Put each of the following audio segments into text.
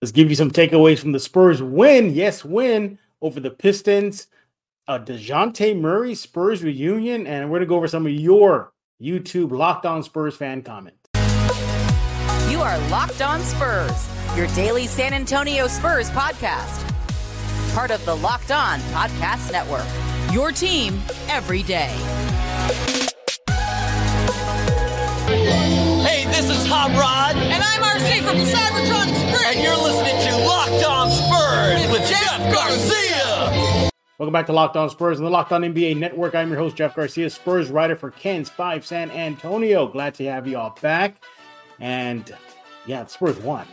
Let's give you some takeaways from the Spurs win. Yes, win over the Pistons. A DeJounte Murray Spurs reunion. And we're going to go over some of your YouTube Locked On Spurs fan comments. You are Locked On Spurs, your daily San Antonio Spurs podcast. Part of the Locked On Podcast Network. Your team every day. Hey, this is Hot Rod. And from the Cybertron Experience. And you're listening to Locked On Spurs with Jeff Garcia. Welcome back to Locked On Spurs and the Locked On NBA Network. I'm your host, Jeff Garcia, Spurs writer for KENS 5 San Antonio. Glad to have you all back. And yeah, the Spurs won.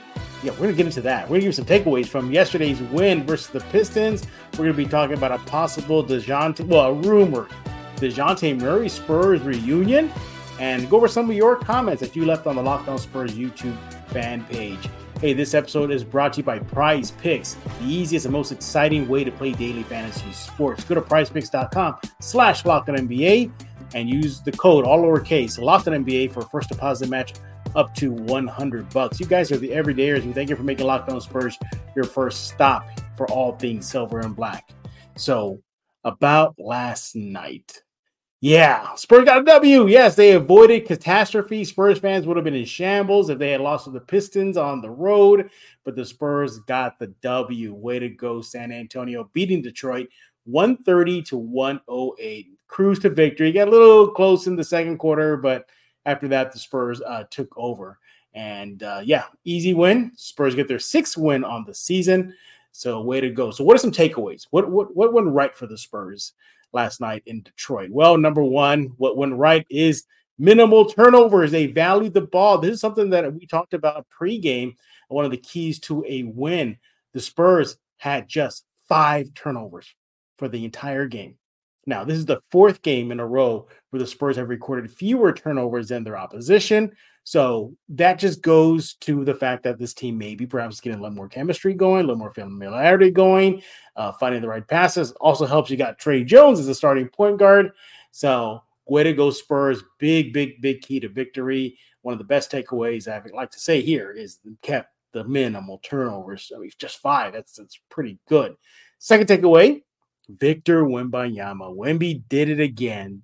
Yeah, we're going to get into that. We're going to give some takeaways from yesterday's win versus the Pistons. We're going to be talking about a possible DeJounte, well, a rumor, DeJounte Murray Spurs reunion and go over some of your comments that you left on the Locked On Spurs YouTube fan page. Hey, this episode is brought to you by Prize Picks, the easiest and most exciting way to play daily fantasy sports. Go to prizepicks.com slash locked NBA and use the code all lowercase locked on NBA for first deposit match up to 100 bucks. You guys are the everydayers, and thank you for making Locked On Spurs your first stop for all things silver and black. So, about last night. Yeah, Spurs got a W. Yes, they avoided catastrophe. Spurs fans would have been in shambles if they had lost to the Pistons on the road, but the Spurs got the W. Way to go, San Antonio, beating Detroit 130 to 108. Cruise to victory. Got a little close in the second quarter, but after that, the Spurs uh, took over. And uh, yeah, easy win. Spurs get their sixth win on the season. So way to go. So what are some takeaways? What what what went right for the Spurs? Last night in Detroit? Well, number one, what went right is minimal turnovers. They valued the ball. This is something that we talked about pregame. One of the keys to a win. The Spurs had just five turnovers for the entire game. Now, this is the fourth game in a row where the Spurs have recorded fewer turnovers than their opposition. So that just goes to the fact that this team maybe perhaps getting a little more chemistry going, a little more familiarity going, uh, finding the right passes. Also helps you got Tre Jones as a starting point guard. So way to go, Spurs. Big, big, big key to victory. One of the best takeaways I like to say here is kept the minimal turnovers. I mean, just five. That's that's pretty good. Second takeaway, Victor Wembanyama. Wemby did it again.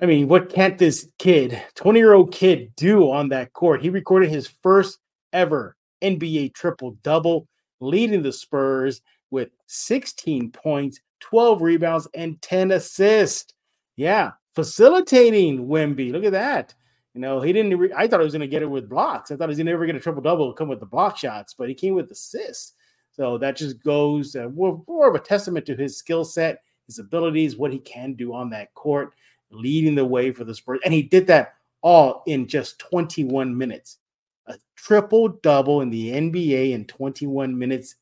I mean, what can't this kid, 20 year old kid, do on that court? He recorded his first ever NBA triple double, leading the Spurs with 16 points, 12 rebounds, and 10 assists. Yeah, facilitating Wemby. Look at that. You know, he didn't. Re- I thought he was going to get it with blocks. I thought he was going to never get a triple double, come with the block shots, but he came with assists. So that just goes uh, more, more of a testament to his skill set, his abilities, what he can do on that court leading the way for the Spurs. And he did that all in just 21 minutes. A triple double in the NBA in 21 minutes,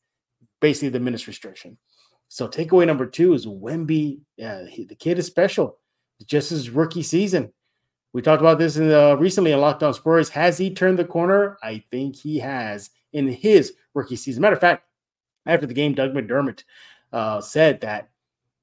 basically the minutes restriction. So takeaway number two is Wemby. Yeah, he, the kid is special. Just his rookie season. We talked about this in the, recently in Locked On Spurs. Has he turned the corner? I think he has in his rookie season. Matter of fact, after the game, Doug McDermott uh, said that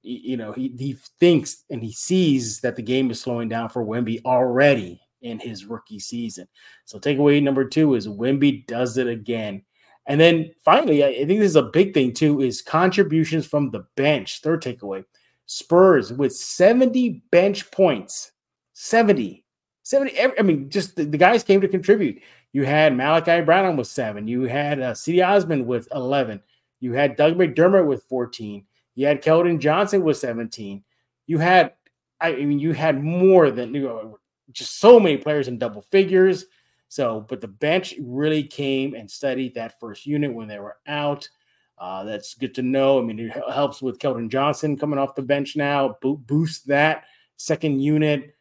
you know, he, he thinks and he sees that the game is slowing down for Wemby already in his rookie season. So takeaway number two is Wemby does it again. And then finally, I think this is a big thing too, is contributions from the bench. Third takeaway. Spurs with 70 bench points. 70. 70. I mean, just the, the guys came to contribute. You had Malaki Branham with seven. You had uh, Cedi Osman with 11. You had Doug McDermott with 14. You had Keldon Johnson with 17. You had, I mean, you had more than you know, just so many players in double figures. So, but the bench really came and studied that first unit when they were out. Uh, that's good to know. I mean, it helps with Keldon Johnson coming off the bench now, bo- boost that second unit.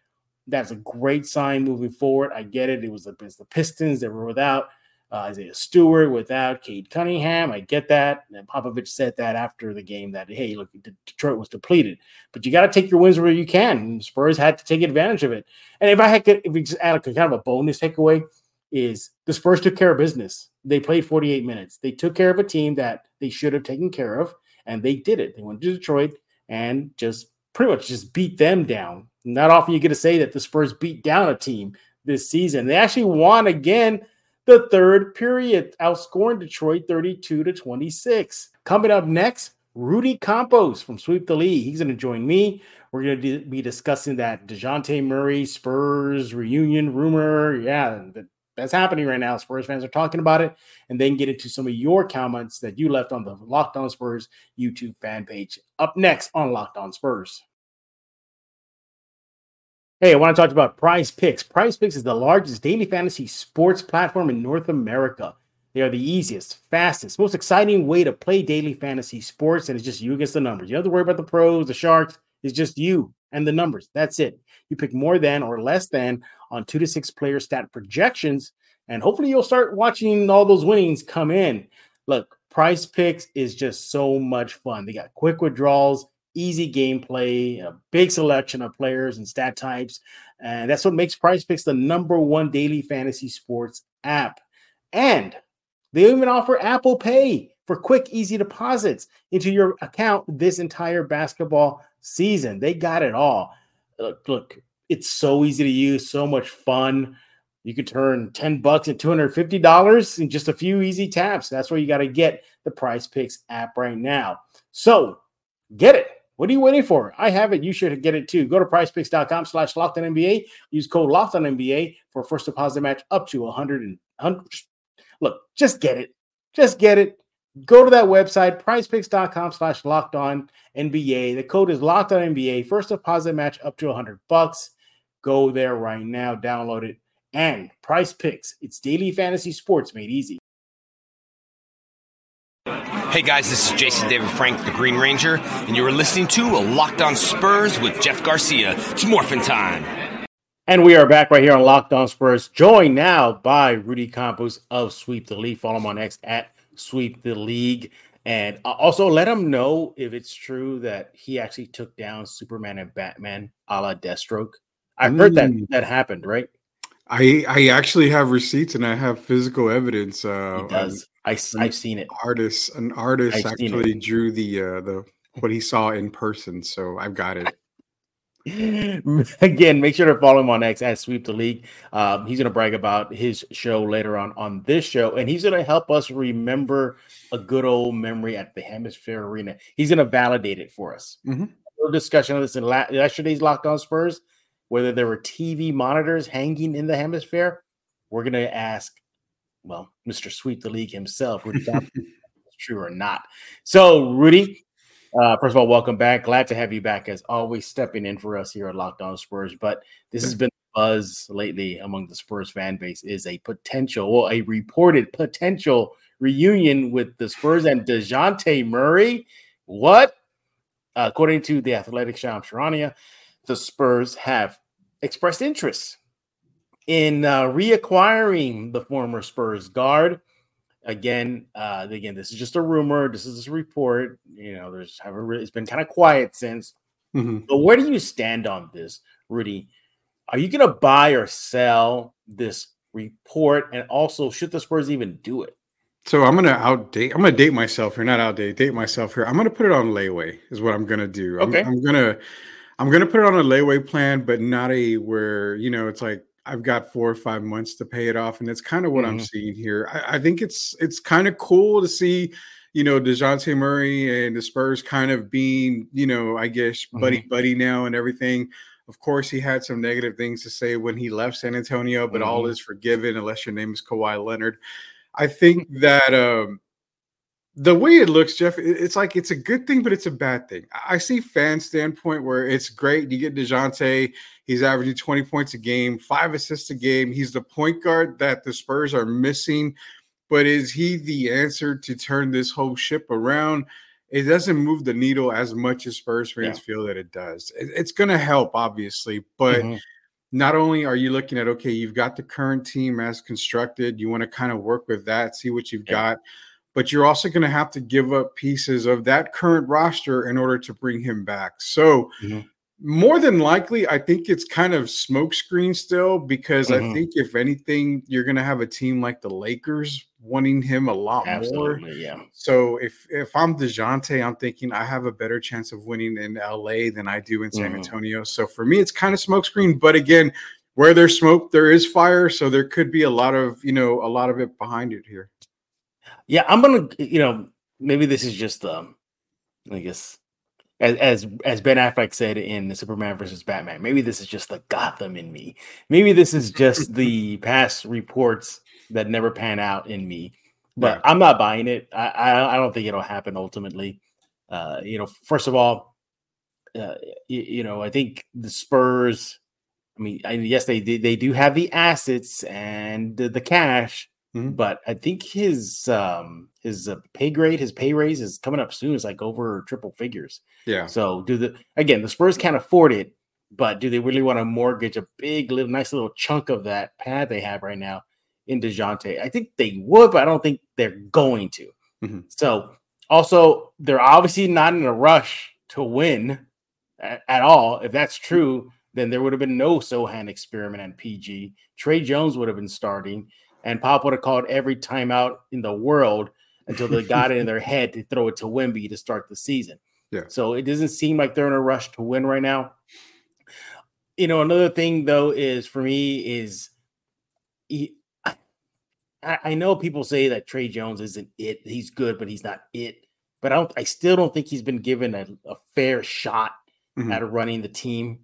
That's a great sign moving forward. I get it. It was the, it was the Pistons that were without uh, Isaiah Stewart, without Cade Cunningham. I get that. And Popovich said that after the game that, hey, look, Detroit was depleted. But you got to take your wins where you can. And Spurs had to take advantage of it. And if I had to, if we just add a kind of a bonus takeaway, is the Spurs took care of business. They played 48 minutes. They took care of a team that they should have taken care of, and they did it. They went to Detroit and just pretty much just beat them down. Not often you get to say that the Spurs beat down a team this season. They actually won again the third period, outscoring Detroit 32 to 26. Coming up next, Rudy Campos from Sweep the League. He's going to join me. We're going to be discussing that DeJounte Murray Spurs reunion rumor. Yeah, that's happening right now. Spurs fans are talking about it, and then get into some of your comments that you left on the Locked On Spurs YouTube fan page. Up next on Locked On Spurs. Hey, I want to talk about Prize Picks. Prize Picks is the largest daily fantasy sports platform in North America. They are the easiest, fastest, most exciting way to play daily fantasy sports, and it's just you against the numbers. You don't have to worry about the pros, the sharks. It's just you and the numbers. That's it. You pick more than or less than on two to six player stat projections, and hopefully you'll start watching all those winnings come in. Look, Prize Picks is just so much fun. They got quick withdrawals easy gameplay, a big selection of players and stat types. And that's what makes Prize Picks the number one daily fantasy sports app. And they even offer Apple Pay for quick, easy deposits into your account this entire basketball season. They got it all. Look, look, it's so easy to use, so much fun. You could turn 10 bucks into $250 in just a few easy taps. That's where you got to get the Prize Picks app right now. So get it. What are you waiting for? I have it. You should get it too. Go to prizepicks.com slash locked on NBA. Use code locked on NBA for first deposit match up to 100 and 100. Look, just get it. Just get it. Go to that website, prizepicks.com slash locked on NBA. The code is locked on NBA. First deposit match up to 100 bucks. Go there right now. Download it. And Prize Picks, it's daily fantasy sports made easy. Hey guys, this is Jason David Frank, the Green Ranger, and you are listening to a Locked On Spurs with Jeff Garcia. It's morphin' time. And we are back right here on Locked On Spurs, joined now by Rudy Campos of Sweep the League. Follow him on X at Sweep the League. And also let him know if it's true that he actually took down Superman and Batman a la Deathstroke. I've heard that Mm. that happened, right? I I actually have receipts and I have physical evidence. Uh, He does. I, have seen it. An artist, an artist I've actually drew the uh, the what he saw in person, so I've got it. Again, make sure to follow him on X at Sweep the League. Um, he's going to brag about his show later on on this show, and he's going to help us remember a good old memory at the HemisFair Arena. He's going to validate it for us. Mhm. A little discussion of this in la- yesterday's Locked On Spurs, whether there were TV monitors hanging in the HemisFair. We're going to ask, well, Mr. Sweep the League himself, Rudy true or not. So, Rudy, uh, first of all, welcome back. Glad to have you back as always, stepping in for us here at Locked On Spurs. But this has been buzz lately among the Spurs fan base is a potential, well, a reported potential reunion with the Spurs and Dejounte Murray. What? Uh, according to the Athletic Shams Charania, the Spurs have expressed interest in uh, reacquiring the former Spurs guard again uh again this is just a rumor this is a report you know there's it's been kind of quiet since Mhm. but where do you stand on this rudy are you going to buy or sell this report and also should the spurs even do it So I'm gonna outdate. I'm gonna date myself here, not outdate. Date myself here. I'm gonna put it on layaway. Is what I'm gonna do. I'm, Okay. I'm gonna I'm gonna put it on a layaway plan, but not a where you know it's like I've got four or five months to pay it off, and that's kind of what I'm Mhm. seeing here. I, I think it's it's kind of cool to see, you know, Dejounte Murray and the Spurs kind of being, you know, I guess buddy buddy now and everything. Of course, he had some negative things to say when he left San Antonio, but all Mhm. is forgiven unless your name is Kawhi Leonard. I think that um, the way it looks, Jeff, it's like it's a good thing, but it's a bad thing. I see fan standpoint where it's great. You get Dejounte, he's averaging 20 points a game, five assists a game. He's the point guard that the Spurs are missing. But is he the answer to turn this whole ship around? It doesn't move the needle as much as Spurs fans feel that it does. It's going to help, obviously, but Mhm. not only are you looking at okay, you've got the current team as constructed, you want to kind of work with that, see what you've Yeah. got, but you're also going to have to give up pieces of that current roster in order to bring him back. So, Mhm. more than likely, I think it's kind of smokescreen still because I Mhm. think if anything, you're going to have a team like the Lakers wanting him a lot more. yeah So if if I'm Dejounte, I'm thinking I have a better chance of winning in LA than I do in San Mhm. Antonio. So for me, it's kind of smokescreen. But again, where there's smoke, there is fire. So there could be a lot of you know a lot of it behind it here. Yeah, I'm gonna you know maybe this is just um I guess as as as Ben Affleck said in the Superman versus Batman, maybe this is just the Gotham in me. Maybe this is just the past reports that never pan out in me. But Yeah. I'm not buying it. I, I I don't think it'll happen ultimately. Uh, you know, first of all, uh, you, you know, I think the Spurs. I mean, I, yes, they they they do have the assets and the, the cash, Mhm. but I think his um his uh, pay grade, his pay raise is coming up soon. It's like over triple figures. Yeah. So do the again the Spurs can't afford it, but do they really want to mortgage a big, little, nice little chunk of that pad they have right now in Dejounte? I think they would, but I don't think they're going to. Mhm. So also they're obviously not in a rush to win at, at all. If that's true, then there would have been no Sochan experiment and PG. Tre Jones would have been starting, and Pop would have called every timeout in the world until they got it in their head to throw it to Wemby to start the season. Yeah. So it doesn't seem like they're in a rush to win right now. You know, another thing though is for me is he, I, I know people say that Tre Jones isn't it. He's good, but he's not it. But I don't. I still don't think he's been given a, a fair shot Mhm. at running the team.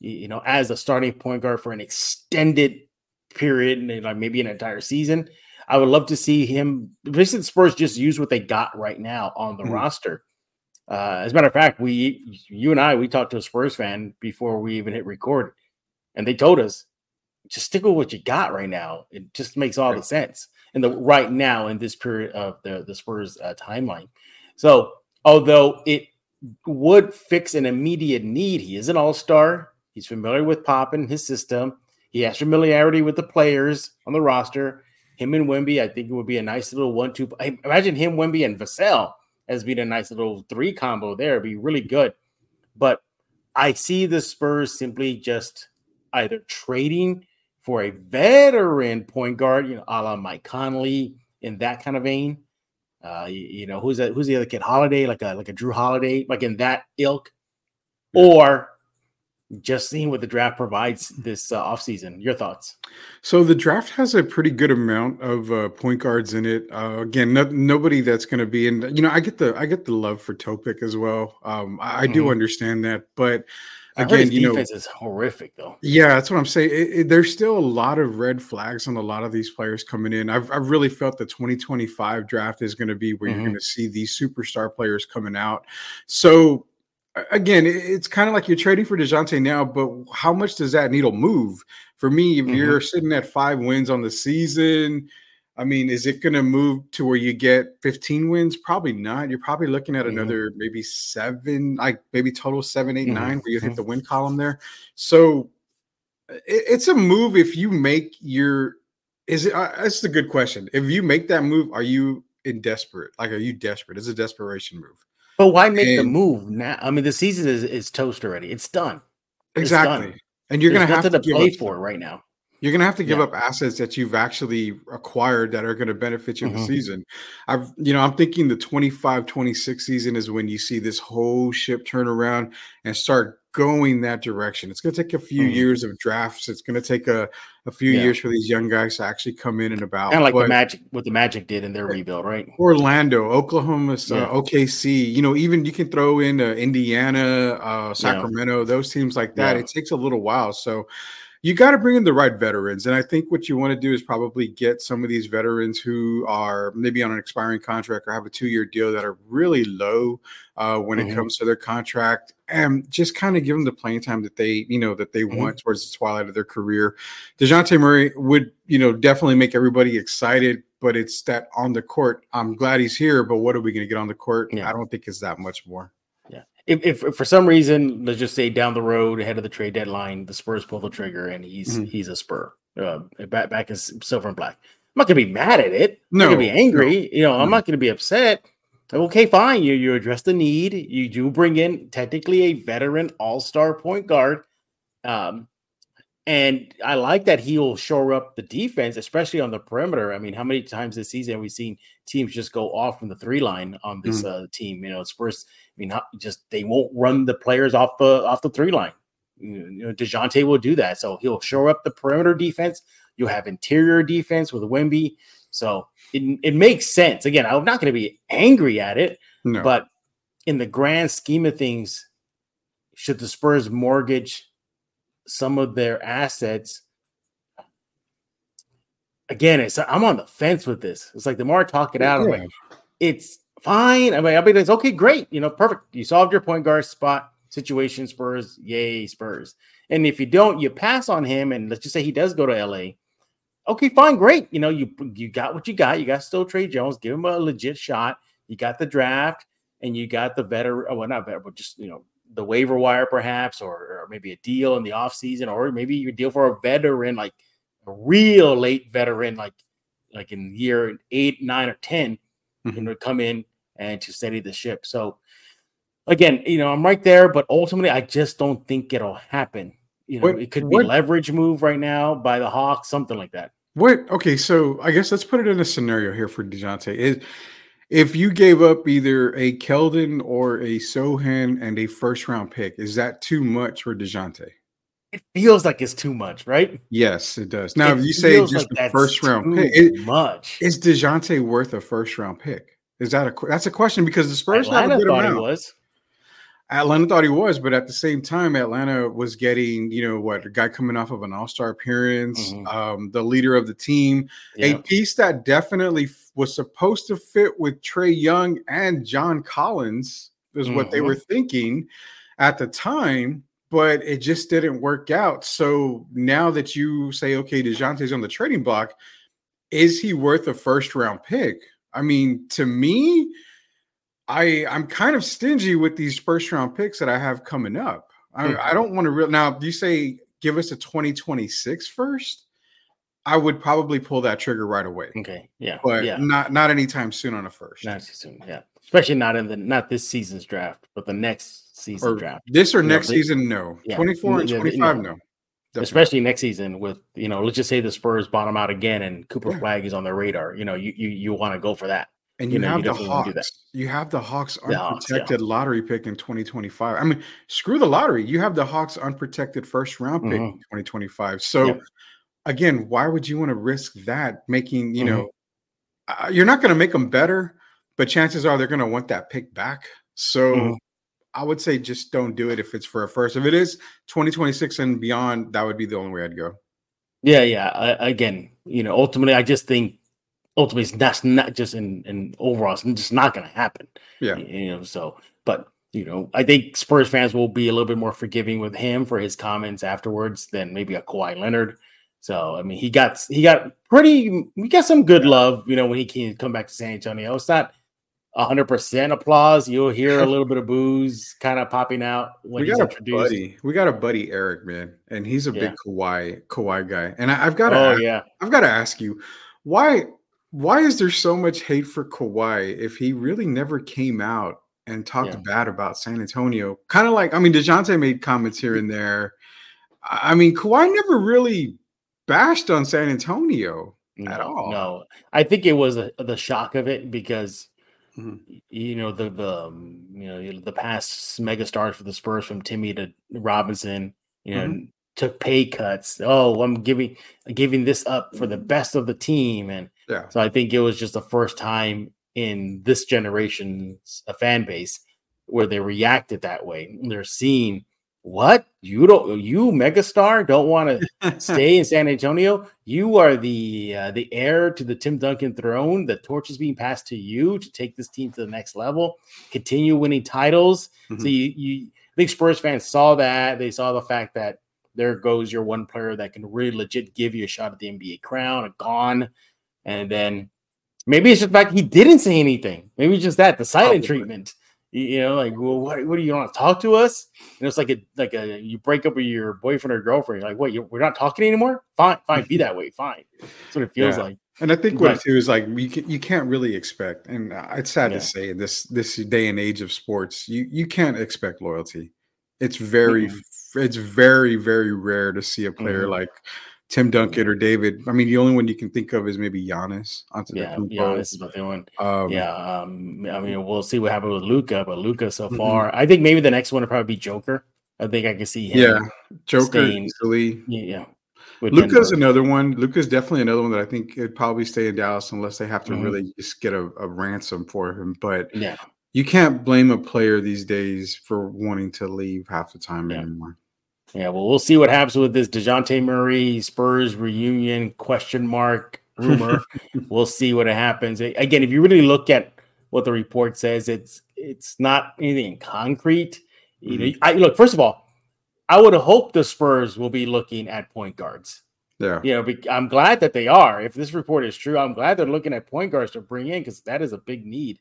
You know, as a starting point guard for an extended period, and like maybe an entire season. I would love to see him. Basically, the Spurs just use what they got right now on the Mhm. roster. Uh, as a matter of fact, we, you and I, we talked to a Spurs fan before we even hit record, and they told us just stick with what you got right now. It just makes all the sense in the right now in this period of the the Spurs uh, timeline. So, although it would fix an immediate need, he is an all star. He's familiar with Pop and his system. He has familiarity with the players on the roster. Him and Wemby, I think it would be a nice little one-two. Imagine him, Wemby, and Vassell as being a nice little three combo there. It'd be really good. But I see the Spurs simply just either trading for a veteran point guard, you know, a la Mike Conley in that kind of vein. Uh, you, you know, who's that? Who's the other kid? Holiday, like a like a Jrue Holiday, like in that ilk, or just seeing what the draft provides this uh, offseason. Your thoughts? So the draft has a pretty good amount of uh, point guards in it. Uh, again, no, nobody that's going to be in. You know, I get the I get the love for Topic as well. Um, I, I do Mhm. understand that, but again, you know, defense is horrific though. Yeah, that's what I'm saying. It, it- there's still a lot of red flags on a lot of these players coming in. I've, I've really felt the 2025 draft is going to be where Mhm. you're going to see these superstar players coming out. So, again, it's kind of like you're trading for DeJounte now, but how much does that needle move? For me, if Mhm. you're sitting at five wins on the season, I mean, is it going to move to where you get 15 wins? Probably not. You're probably looking at another maybe seven, like maybe total seven, eight, Mhm. nine, where you hit Mhm. the win column there. So it- it's a move if you make your. Is it? Uh, that's a good question. If you make that move, are you in desperate? Like, are you desperate? It's a desperation move. But why make the move now? I mean, the season is, is toast already. It's done. It's done. Exactly. And you're gonna have to to give play up for right now. You're gonna have to give Yeah. up assets that you've actually acquired that are gonna benefit you in Mhm. the season. I've you know, I'm thinking the 25-26 season is when you see this whole ship turn around and start going that direction. It's gonna take a few Mhm. years of drafts. It's gonna take a, a few Yeah. years for these young guys to actually come in and about. Kind of like the Magic, what the Magic did in their rebuild, right? Orlando, Oklahoma, uh, Yeah. OKC, you know, even you can throw in uh, Indiana, uh, Sacramento, those teams like that. Yeah. It takes a little while. So you got to bring in the right veterans. And I think what you want to do is probably get some of these veterans who are maybe on an expiring contract or have a two year deal that are really low uh, when Mhm. it comes to their contract and just kind of give them the playing time that they, you know, that they Mhm. want towards the twilight of their career. DeJounte Murray would, you know, definitely make everybody excited, but it's that on the court. I'm glad he's here, but what are we going to get on the court? Yeah. I don't think it's that much more. If, if, if for some reason, let's just say down the road, ahead of the trade deadline, the Spurs pull the trigger and he's Mhm. he's a Spur, uh, back back in silver and black. I'm not gonna be mad at it. I'm not gonna be angry. You know, I'm no. not gonna be upset. Okay, fine. You you address the need. You do bring in technically a veteran all star point guard. Um, and I like that he'll shore up the defense, especially on the perimeter. I mean, how many times this season have we seen teams just go off from the three line on this uh, team? You know, Spurs. I mean, just they won't run the players off the off the three line. you know, Dejounte will do that. So he'll shore up the perimeter defense. You'll have interior defense with Wemby, So it, it makes sense. Again, I'm not going to be angry at it, No. but in the grand scheme of things, should the Spurs mortgage some of their assets? Again, it's I'm on the fence with this. It's like the more I talk it out, Yeah. like, it's fine. I mean, I mean, it's okay, great, you know, perfect. You solved your point guard spot situation, Spurs, yay, Spurs. And if you don't, you pass on him, and let's just say he does go to LA. Okay, fine, great. You know, you you got what you got. You got still Tre Jones. Give him a legit shot. You got the draft, and you got the veteran. Oh, well, not veteran, but just you know the waiver wire, perhaps, or, or maybe a deal in the offseason, or maybe you deal for a veteran, like a real late veteran, like like in year eight, nine, or 10 you Mhm. know, to come in and to steady the ship. So again, you know, I'm right there, but ultimately, I just don't think it'll happen. You know, What- it could be what- leverage move right now by the Hawks, something like that. What? Okay, so I guess let's put it in a scenario here for Dejounte. Is if you gave up either a Keldon or a Sochan and a first round pick, is that too much for Dejounte? It feels like it's too much, right? Yes, it does. Now, It if you say just like the first round pick, it- much. is Dejounte worth a first round pick? Is that a that's a question because the Spurs have a good thought he amount. was. Atlanta thought he was, but at the same time, Atlanta was getting, you know, what a guy coming off of an All Star appearance, Mhm. um, the leader of the team, Yeah. a piece that definitely was supposed to fit with Trae Young and John Collins is what they Mhm. were thinking at the time, but it just didn't work out. So now that you say, okay, DeJounte's on the trading block, is he worth a first round pick? I mean, to me, I I'm kind of stingy with these first round picks that I have coming up. I, Mhm. I don't want to real now. You say give us a 2026 first. I would probably pull that trigger right away, Okay. Yeah. but yeah. not not anytime soon on a first. Not too soon. Yeah. Especially not in the not this season's draft, but the next season or draft. this or You next season, no. Yeah. 24 and 25, no. no. Definitely. especially next season with you know let's just say the Spurs bottom out again and Cooper. Flagg is on their radar. You know, you you you want to go for that. And you you, know, you have the do that. Hawks. You have the Hawks The Hawks, yeah. unprotected lottery pick in 2025. I mean, screw the lottery. You have the Hawks unprotected first round pick in Mhm. 2025. So Yep. again, why would you want to risk that making, you Mhm. know, uh, you're not going to make them better, but chances are they're going to want that pick back. So Mhm. I would say just don't do it if it's for a first. If it is 2026 and beyond, that would be the only way I'd go. Yeah, yeah. I, again, you know, ultimately, I just think ultimately that's not just in in overall, it's just not going to happen. Yeah. you know. So, but you know, I think Spurs fans will be a little bit more forgiving with him for his comments afterwards than maybe a Kawhi Leonard. So, I mean, he got he got pretty, we got some good love, you know, when he came come back to San Antonio. It's not hundred percent applause. You'll hear a little bit of booze kind of popping out when we he's got a introduced. buddy. We got a buddy, Eric, man, and he's a Yeah. big Kawhi Kawhi guy. And I, I've got to, Oh ask, yeah, I've got to ask you, why, why is there so much hate for Kawhi if he really never came out and talked Yeah. bad about San Antonio? Kind of like, I mean, Dejounte made comments here and there. I mean, Kawhi never really bashed on San Antonio. at all. No, I think it was a, the shock of it because Mhm. you know the the um, you know the past mega stars for the Spurs from Timmy to Robinson, you know, Mm-hmm. took pay cuts. Oh, I'm giving giving this up for the best of the team, and Yeah. so I think it was just the first time in this generation's a fan base where they reacted that way. They're seeing what you don't you megastar don't want to stay in San Antonio. You are the uh, the heir to the Tim Duncan throne. The torch is being passed to you to take this team to the next level, continue winning titles. So Mhm. you, you I think Spurs fans saw that. They saw the fact that there goes your one player that can really legit give you a shot at the NBA crown, gone. And then maybe it's just the fact he didn't say anything. Maybe it's just that the silent treatment. You, know, like, well, what, what do you want to talk to us? And it's like a like a you break up with your boyfriend or girlfriend. You're like, what? You, we're not talking anymore? Fine, fine, be that way. Fine. That's what it feels Yeah. like. And I think what it too is like you can, you can't really expect, and it's sad Yeah. to say in this this day and age of sports, you you can't expect loyalty. It's very Mhm. it's very very rare to see a player Mhm. like Tim Duncan or David. I mean, the only one you can think of is maybe Giannis. Yeah. This is what they want. Um, Yeah, um, I mean, we'll see what happens with Luka, but Luka so Mhm. far, I think maybe the next one will probably be Joker. I think I can see him. Yeah, Joker staying- easily. yeah. yeah. Luka's another one. Luka's definitely another one that I think could probably stay in Dallas unless they have to Mhm. really just get a, a ransom for him. But yeah. you can't blame a player these days for wanting to leave half the time Yeah. anymore. Yeah, well, we'll see what happens with this Dejounte Murray Spurs reunion question mark rumor. we'll see what happens. Again, if you really look at what the report says, it's it's not anything concrete. You know, mm-hmm. I look first of all, I would hope the Spurs will be looking at point guards. Yeah. You know, I'm glad that they are. If this report is true, I'm glad they're looking at point guards to bring in because that is a big need.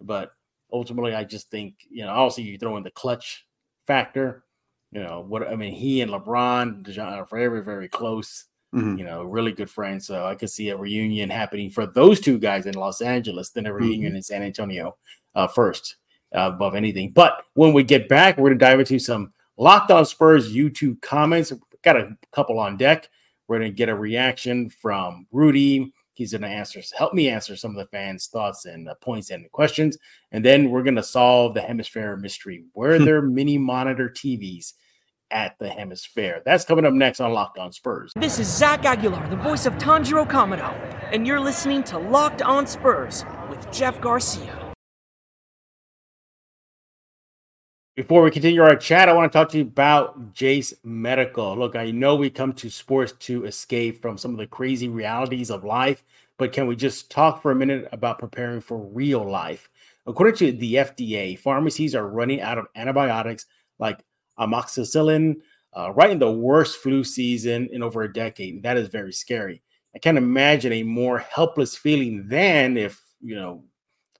But ultimately, I just think you know, also you throw in the clutch factor. You know what I mean? He and LeBron, Dejounte are very, very close. Mhm. You know, really good friends. So I could see a reunion happening for those two guys in Los Angeles, then a reunion in San Antonio uh, first, uh, above anything. But when we get back, we're going to dive into some Locked On Spurs YouTube comments. We've Got a couple on deck. We're going to get a reaction from Rudy. He's going to answer, help me answer some of the fans' thoughts and uh, points and questions. And then we're going to solve the HemisFair mystery. Were there mini monitor TVs at the HemisFair? That's coming up next on Locked On Spurs. This is Zach Aguilar, the voice of Tanjiro Kamado, and you're listening to Locked On Spurs with Jeff Garcia. Before we continue our chat, I want to talk to you about Jase Medical. Look, I know we come to sports to escape from some of the crazy realities of life, but can we just talk for a minute about preparing for real life? According to the FDA, pharmacies are running out of antibiotics like amoxicillin uh, right in the worst flu season in over a decade. That is very scary. I can't imagine a more helpless feeling than if, you know,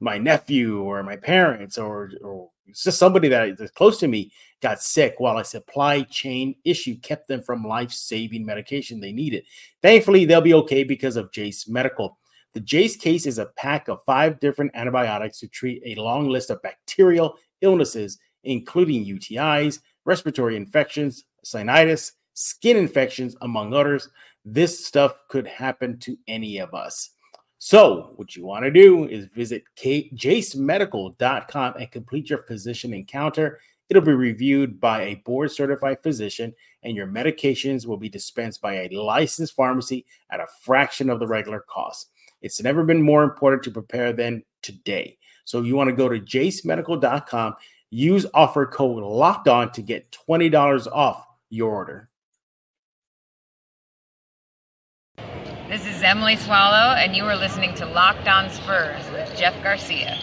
my nephew or my parents or or just somebody that is close to me got sick while a supply chain issue kept them from life-saving medication they needed. Thankfully, they'll be okay because of Jase Medical. The Jase case is a pack of five different antibiotics to treat a long list of bacterial illnesses, including UTIs, respiratory infections, sinusitis, skin infections, among others. This stuff could happen to any of us. So, what you want to do is visit jasemedical.com and complete your physician encounter. It'll be reviewed by a board certified physician, and your medications will be dispensed by a licensed pharmacy at a fraction of the regular cost. It's never been more important to prepare than today. So, you want to go to jasemedical.com, use offer code locked on to get $20 off your order. This is Emily Swallow, and you are listening to Locked On Spurs with Jeff Garcia.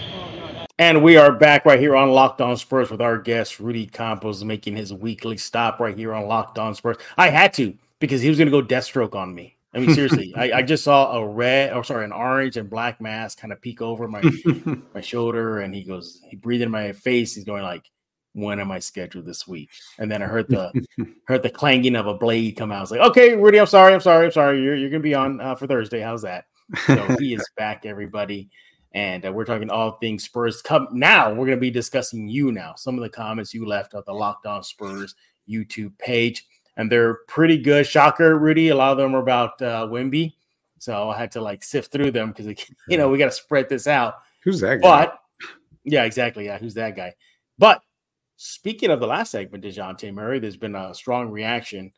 And we are back right here on Locked On Spurs with our guest Rudy Campos making his weekly stop right here on Locked On Spurs. I had to because he was going to go Deathstroke on me. I mean, seriously, I, I just saw a red, or sorry, an orange and black mask kind of peek over my my shoulder, and he goes, he breathed in my face. He's going like, "When am I scheduled this week?" And then I heard the heard the clanging of a blade come out. I was like, "Okay, Rudy, I'm sorry, I'm sorry, I'm sorry. You're you're gonna be on uh, for Thursday. How's that?" So he is back, everybody and uh, we're talking all things Spurs. Come now, we're going to be discussing you now. Some of the comments you left on the Locked On Spurs YouTube page, and they're pretty good. Shocker, Rudy. A lot of them are about uh, Wemby, so I had to like sift through them because you know we got to spread this out. Who's that guy? But yeah, exactly. Yeah, who's that guy? But speaking of the last segment, Dejounte Murray, there's been a strong reaction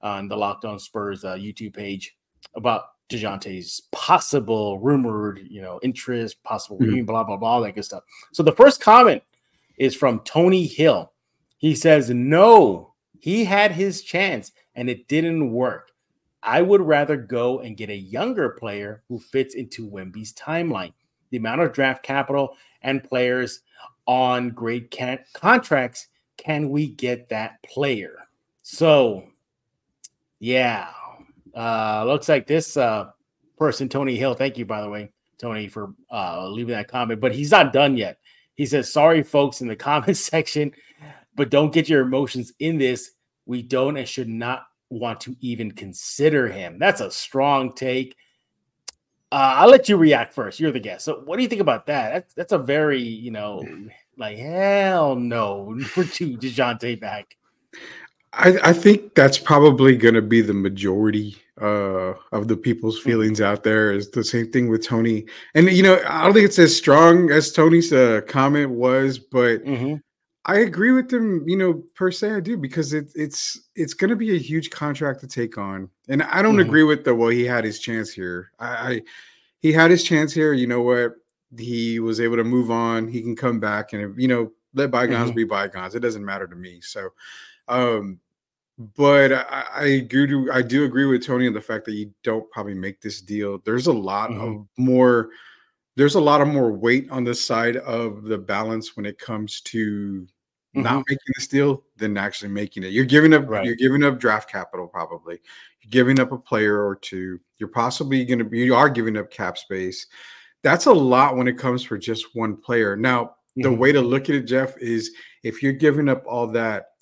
on the Locked On Spurs uh, YouTube page about DeJounte's possible rumored, you know, interest, possible Mhm. reunion, blah, blah, blah, all that good stuff. So the first comment is from Tony Hill. He says, No, he had his chance and it didn't work. I would rather go and get a younger player who fits into Wemby's timeline. The amount of draft capital and players on great can- contracts, can we get that player? So, yeah, uh, looks like this uh, person, Tony Hill. Thank you, by the way, Tony, for uh, leaving that comment. But he's not done yet. He says, "Sorry, folks, in the comment section, but don't get your emotions in this. We don't and should not want to even consider him." That's a strong take. Uh, I'll let you react first. You're the guest. So, what do you think about that? That's that's a very, you know, like hell no for two Dejounte back. I, I think that's probably going to be the majority uh, of the people's Hmm. feelings out there. Is the same thing with Tony, and you know I don't think it's as strong as Tony's uh, comment was, but Mm-hmm. I agree with them, you know, per se I do because it, it's it's going to be a huge contract to take on, and I don't Mhm. agree with the well he had his chance here. I, I he had his chance here. You know what? He was able to move on. He can come back and you know let bygones Mhm. be bygones. It doesn't matter to me. So, um, but I, I agree. To, I do agree with Tony on the fact that you don't probably make this deal. There's a lot of Mhm. more. There's a lot of more weight on the side of the balance when it comes to not making this deal than actually making it. You're giving up. Right. You're giving up draft capital. Probably you're giving up a player or two. You're possibly going to be. You are giving up cap space. That's a lot when it comes for just one player. Now, the Mhm. way to look at it, Jeff, is if you're giving up all that,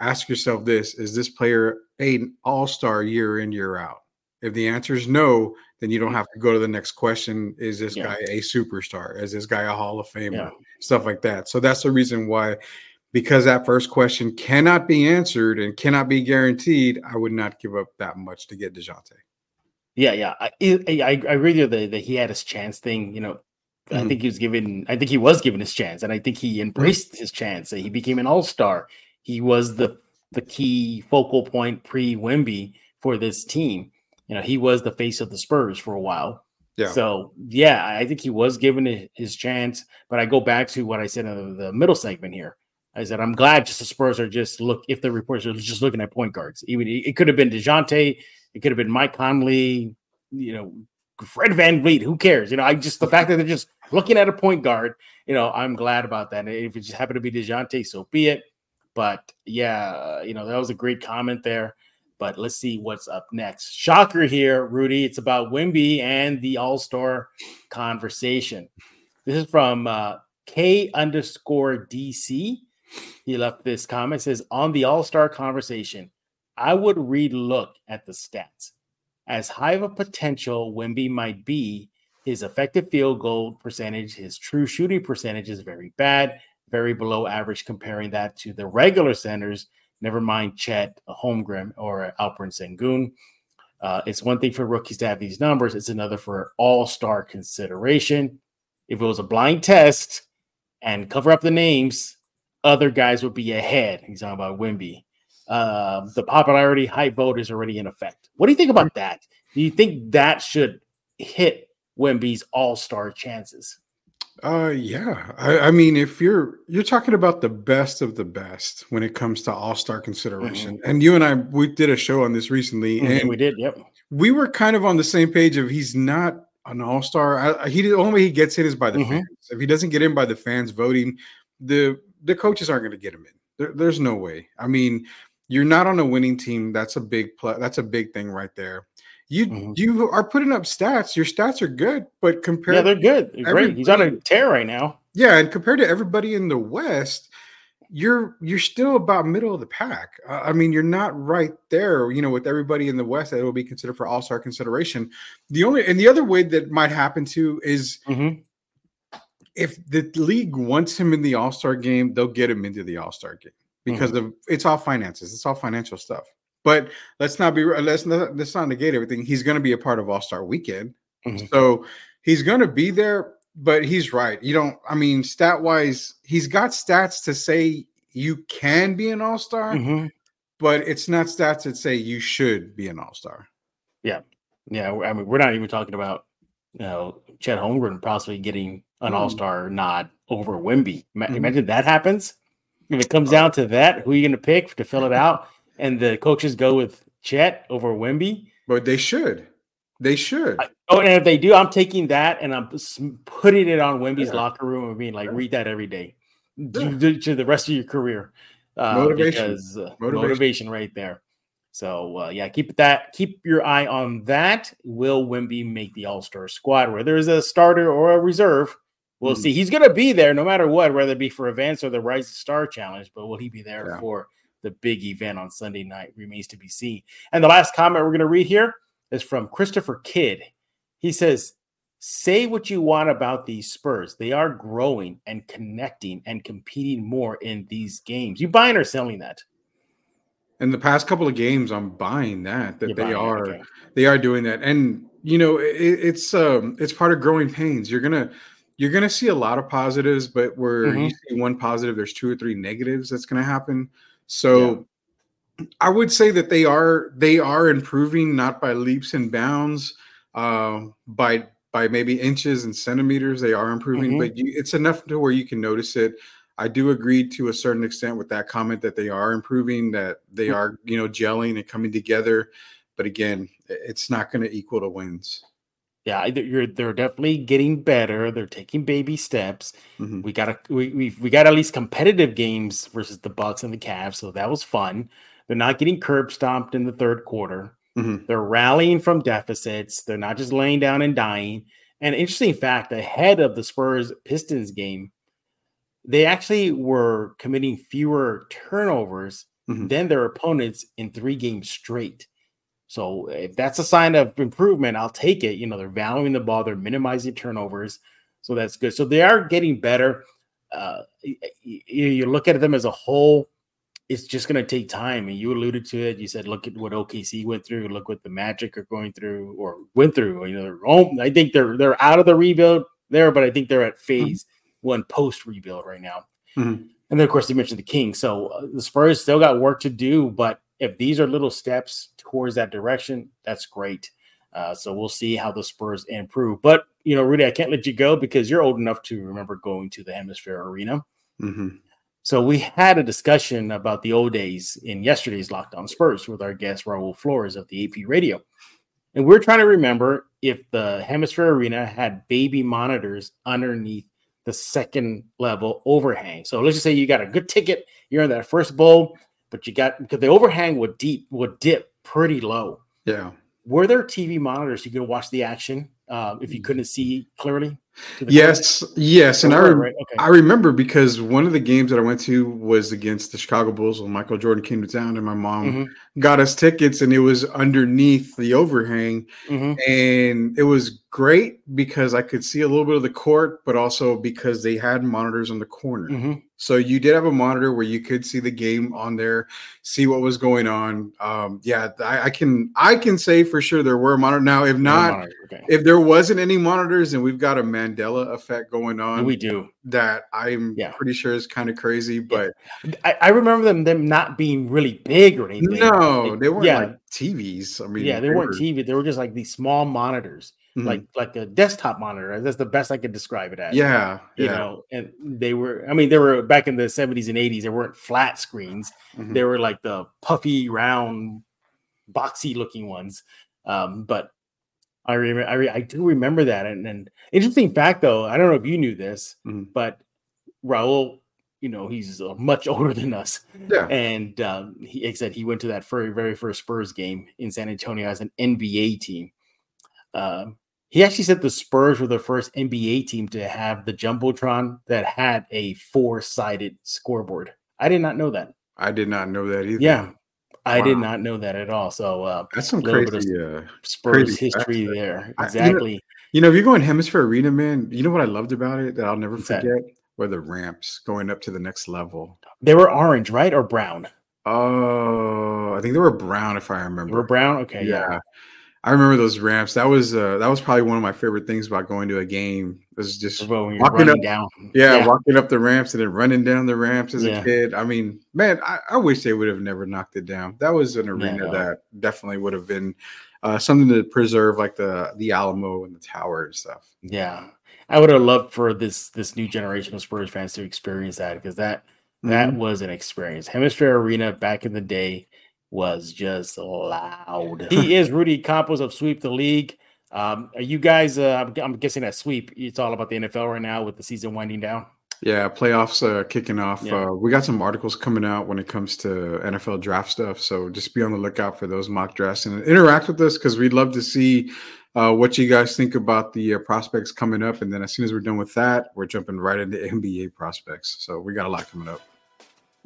ask yourself this: Is this player an all-star year in year out? If the answer is no, then you don't have to go to the next question. Is this Yeah. guy a superstar? Is this guy a Hall of Famer? Yeah. Stuff like that. So that's the reason why, because that first question cannot be answered and cannot be guaranteed, I would not give up that much to get DeJounte. Yeah, yeah. I I, I agree with the that he had his chance thing. You know, I Mhm. think he was given. I think he was given his chance, and I think he embraced his chance. And he became an all star. He was the the key focal point pre Wemby for this team. You know, he was the face of the Spurs for a while. Yeah. So yeah, I think he was given his chance. But I go back to what I said in the middle segment here. I said I'm glad just the Spurs are just look if the reports are just looking at point guards. Even it could have been Dejounte, it could have been Mike Conley, you know, Fred VanVleet. Who cares? You know, I just the fact that they're just looking at a point guard. You know, I'm glad about that. And if it just happened to be Dejounte, so be it. But yeah, you know, that was a great comment there. But let's see what's up next. Shocker here, Rudy. It's about Wemby and the All Star conversation. This is from uh, K underscore DC. He left this comment says on the All Star conversation, I would relook at the stats. As high of a potential Wimby might be, his effective field goal percentage, his true shooting percentage is very bad, very below average comparing that to the regular centers, never mind Chet Holmgren or Alperen Sengun. Uh, it's one thing for rookies to have these numbers, it's another for all star consideration. If it was a blind test and cover up the names, other guys would be ahead. He's talking about Wemby. Uh, the popularity hype vote is already in effect. What do you think about that? Do you think that should hit Wemby's all star chances? Uh, yeah. I, I mean, if you're you're talking about the best of the best when it comes to All Star consideration, and you and I we did a show on this recently, Mhm, and we did. Yep. we were kind of on the same page of he's not an All Star. He the only way he gets in is by the Mhm. fans. If he doesn't get in by the fans voting, the the coaches aren't going to get him in. There, there's no way. I mean, you're not on a winning team. That's a big pl- That's a big thing right there. You Mhm. you are putting up stats. Your stats are good, but compared Yeah, they're good. They're great. He's on a tear right now. yeah, and compared to everybody in the West, you're you're still about middle of the pack. Uh, I mean, you're not right there, you know, with everybody in the West that will be considered for All Star consideration. The only and the other way that might happen too is Mhm. if the league wants him in the All Star game, they'll get him into the All Star game because of it's all finances, it's all financial stuff. But let's not be let's not let's not negate everything. He's going to be a part of All Star Weekend, Mhm. so he's going to be there. But he's right. You don't. I mean, stat wise, he's got stats to say you can be an All Star, Mhm. but it's not stats that say you should be an All Star. Yeah, yeah. I mean, we're not even talking about you know Chet Holmgren possibly getting an Mm. All Star nod over Wemby. Mhm. Imagine that happens. If it comes down to that, who are you going to pick to fill it out? And the coaches go with Chet over Wemby. But they should. They should. I- oh, and if they do, I'm taking that and I'm putting it on Wemby's Yeah. locker room and being like, read that every day Yeah. to, to the rest of your career. Uh, Motivation. Because, uh, Motivation. motivation. right there. So uh, yeah, keep that. Keep your eye on that. Will Wemby make the All Star squad? Whether it's a starter or a reserve, we'll Mhm. see. He's going to be there no matter what, whether it be for events or the Rising Star Challenge. But will he be there for the big event on Sunday night? Remains to be seen. And the last comment we're going to read here is from Christopher Kidd. He says, Say what you want about these Spurs. They are growing and connecting and competing more in these games. You buying or selling that? In the past couple of games, I'm buying that that You're they are okay. they are doing that, and you know it, it's um it's part of growing pains. You're gonna you're going to see a lot of positives, but where Mhm. you see one positive, there's two or three negatives that's going to happen. So I would say that they are they are improving not by leaps and bounds, um, by by maybe inches and centimeters. They are improving, Mhm. but you, it's enough to where you can notice it. I do agree to a certain extent with that comment that they are improving, that they Mm. are you know gelling and coming together. But again, it's not going to equal to wins. Yeah, you're they're definitely getting better. They're taking baby steps. Mhm. We got a we we we got at least competitive games versus the Bucks and the Cavs, so that was fun. They're not getting curb stomped in the third quarter. Mhm. They're rallying from deficits. They're not just laying down and dying. And interesting fact, ahead of the Spurs Pistons game, they actually were committing fewer turnovers Mhm. than their opponents in three games straight. So if that's a sign of improvement, I'll take it. You know, they're valuing the ball, they're minimizing turnovers. So that's good. So they are getting better. Uh, you look at them as a whole, it's just going to take time. And you alluded to it. You said, look at what OKC went through. Look what the Magic are going through or went through. You know, they're home. I think they're they're out of the rebuild there, but I think they're at phase one post rebuild right now. Mhm. And then, of course, you mentioned the Kings. So uh, the Spurs still got work to do, but if these are little steps towards that direction, that's great. Uh, so we'll see how the Spurs improve. But you know, Rudy, I can't let you go because you're old enough to remember going to the HemisFair Arena. Mhm. So we had a discussion about the old days in yesterday's Locked On Spurs with our guest Raul Flores of the AP Radio. And we're trying to remember if the HemisFair Arena had baby monitors underneath the second level overhang. So let's just say you got a good ticket, you're in that first bowl, but you got because the overhang would deep would dip pretty low. Yeah. Were there TV monitors you could watch the action uh, if you couldn't see clearly? to the court? Yes, yes, and I, There were, rem- right? Okay. I remember because one of the games that I went to was against the Chicago Bulls when Michael Jordan came to town, and my mom Mhm. Got us tickets, and it was underneath the overhang, Mhm. and it was great because I could see a little bit of the court, but also because they had monitors on the corner. Mhm. So you did have a monitor where you could see the game on there, see what was going on. Um, yeah, I, I can I can say for sure there were monitors. Now, if not, Monitors, okay. if there wasn't any monitors, and we've got a Mandela effect going on we do. that I'm Yeah. pretty sure is kind of crazy. But I, I remember them them not being really big or anything. no, Like, they weren't yeah, like TVs. I mean, yeah, they weren't TV. They were just like these small monitors, Mhm. like like a desktop monitor. That's the best I could describe it as. Yeah, you yeah. know, and they were. I mean, they were back in the seventies and eighties. They weren't flat screens. Mhm. They were like the puffy, round, boxy looking ones. Um, but I remember, I, re- I do remember that. And, and interesting fact, though, I don't know if you knew this, Mhm. but Raul, you know, he's uh, much older than us. Yeah. And um, he like said he went to that very, very first Spurs game in San Antonio as an NBA team. Um, he actually said the Spurs were the first NBA team to have the jumbotron that had a four-sided scoreboard. I did not know that. I did not know that either. Yeah, I did not know that at all. So uh, that's some little bit of crazy. Uh, Spurs Crazy history there. I- you know- Exactly. you know, if you're going HemisFair Arena, man, you know what I loved about it that I'll never What's that? Were the ramps going up to the next level. They were orange, right, or brown? Oh, I think they were brown if I remember. They were brown. Okay, yeah. yeah. I remember those ramps. That was uh, that was probably one of my favorite things about going to a game. Was just you're walking up, down. yeah, walking up the ramps and then running down the ramps as Yeah. a kid. I mean, man, I, I wish they would have never knocked it down. That was an arena no. that definitely would have been uh, something to preserve, like the the Alamo and the Tower and stuff. Yeah, I would have loved for this this new generation of Spurs fans to experience that because that that Mhm. was an experience. HemisFair Arena back in the day was just loud. he is Rudy Campos of Sweep the League. Um, are you guys? Uh, I'm, I'm guessing that sweep. It's all about the NFL right now with the season winding down. Yeah, playoffs uh, kicking off. Yeah. Uh, we got some articles coming out when it comes to NFL draft stuff. So just be on the lookout for those mock drafts and interact with us because we'd love to see uh, what you guys think about the uh, prospects coming up. And then as soon as we're done with that, we're jumping right into NBA prospects. So we got a lot coming up.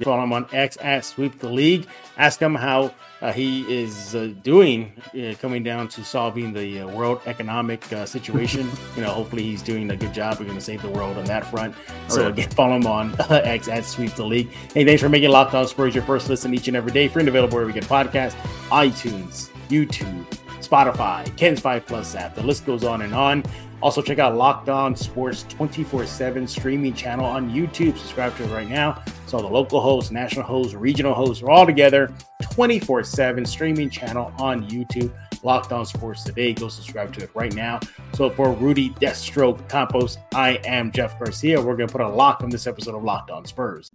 Follow him on X at Sweep the League. Ask him how uh, he is uh, doing uh, coming down to solving the uh, world economic uh, situation. you know, hopefully he's doing a good job. We're going to save the world on that front. So yeah. again, follow him on uh, X at Sweep the League. Hey, thanks for making Locked On Spurs your first listen each and every day. Free and available wherever you get podcasts, iTunes, YouTube, Spotify, KENS 5 Plus app. The list goes on and on. Also, check out Locked On Sports 24 7 streaming channel on YouTube. Subscribe to it right now. So, the local hosts, national hosts, regional hosts are all together 24 7 streaming channel on YouTube. Locked On Sports Today. Go subscribe to it right now. So, for Rudy Deathstroke Campos, I am Jeff Garcia. We're going to put a lock on this episode of Locked On Spurs.